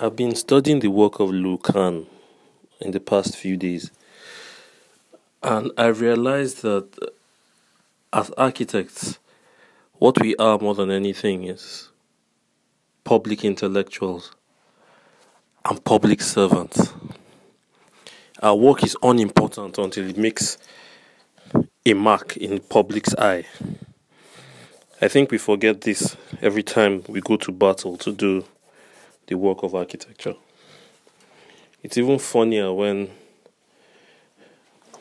I've been studying the work of Lucan in the past few days, and I realized that uh, as architects, what we are more than anything is public intellectuals and public servants. Our work is unimportant until it makes a mark in the public's eye. I think we forget this every time we go to battle to do the work of architecture. It's even funnier when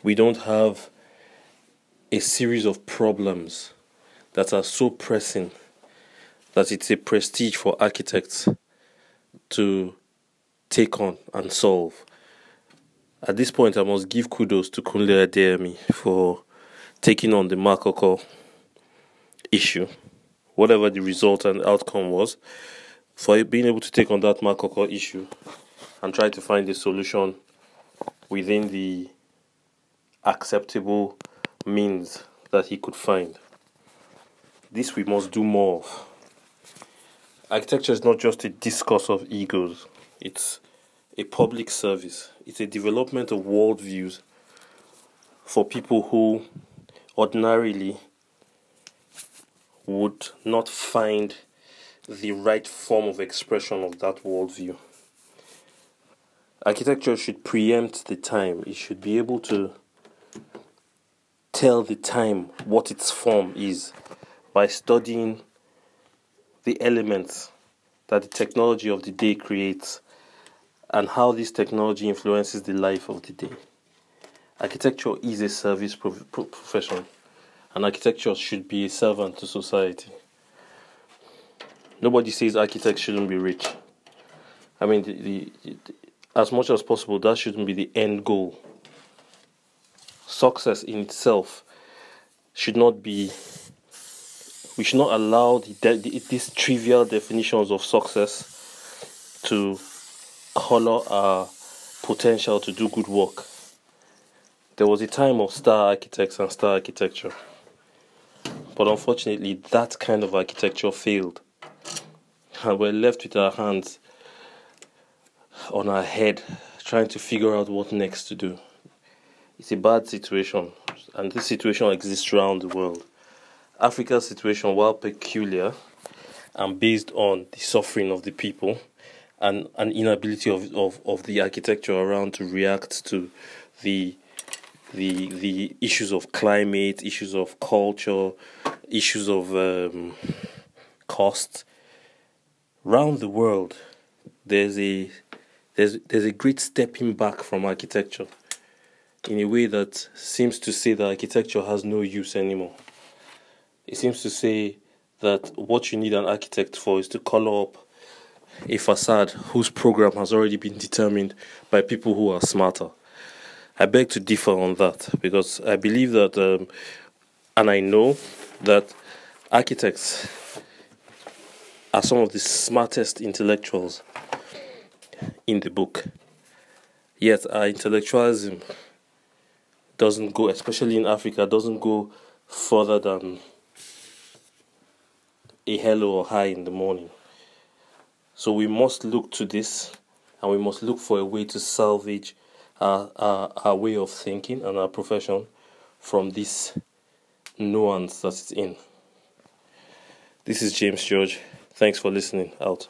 we don't have a series of problems that are so pressing that it's a prestige for architects to take on and solve. At this point, I must give kudos to Kunle Adeyemi for taking on the Makoko issue, whatever the result and outcome was for being able to take on that Makoko issue and try to find a solution within the acceptable means that he could find. This we must do more of. Architecture is not just a discourse of egos, it's a public service, it's a development of worldviews for people who ordinarily would not find the right form of expression of that worldview. Architecture should preempt the time, it should be able to tell the time what its form is by studying the elements that the technology of the day creates and how this technology influences the life of the day. Architecture is a service profession, and architecture should be a servant to society. Nobody says architects shouldn't be rich. I mean, the, the, the, as much as possible, that shouldn't be the end goal. Success in itself should not be. We should not allow the, these trivial definitions of success to color our potential to do good work. There was a time of star architects and star architecture. But unfortunately, that kind of architecture failed we're left with our hands on our head trying to figure out what next to do. It's a bad situation, and this situation exists around the world. Africa's situation, while peculiar and based on the suffering of the people and an inability of, of, of the architecture around to react to the the the issues of climate, issues of culture, issues of um, cost, round the world, there's a there's there's a great stepping back from architecture in a way that seems to say that architecture has no use anymore. It seems to say that what you need an architect for is to color up a facade whose program has already been determined by people who are smarter. I beg to differ on that because I believe that, um, and I know that architects are some of the smartest intellectuals in the book. Yet our intellectualism doesn't go, especially in Africa, doesn't go further than a hello or hi in the morning. So we must look to this and we must look for a way to salvage our, our, our way of thinking and our profession from this nuance that it's in. This is James George. Thanks for listening. Out.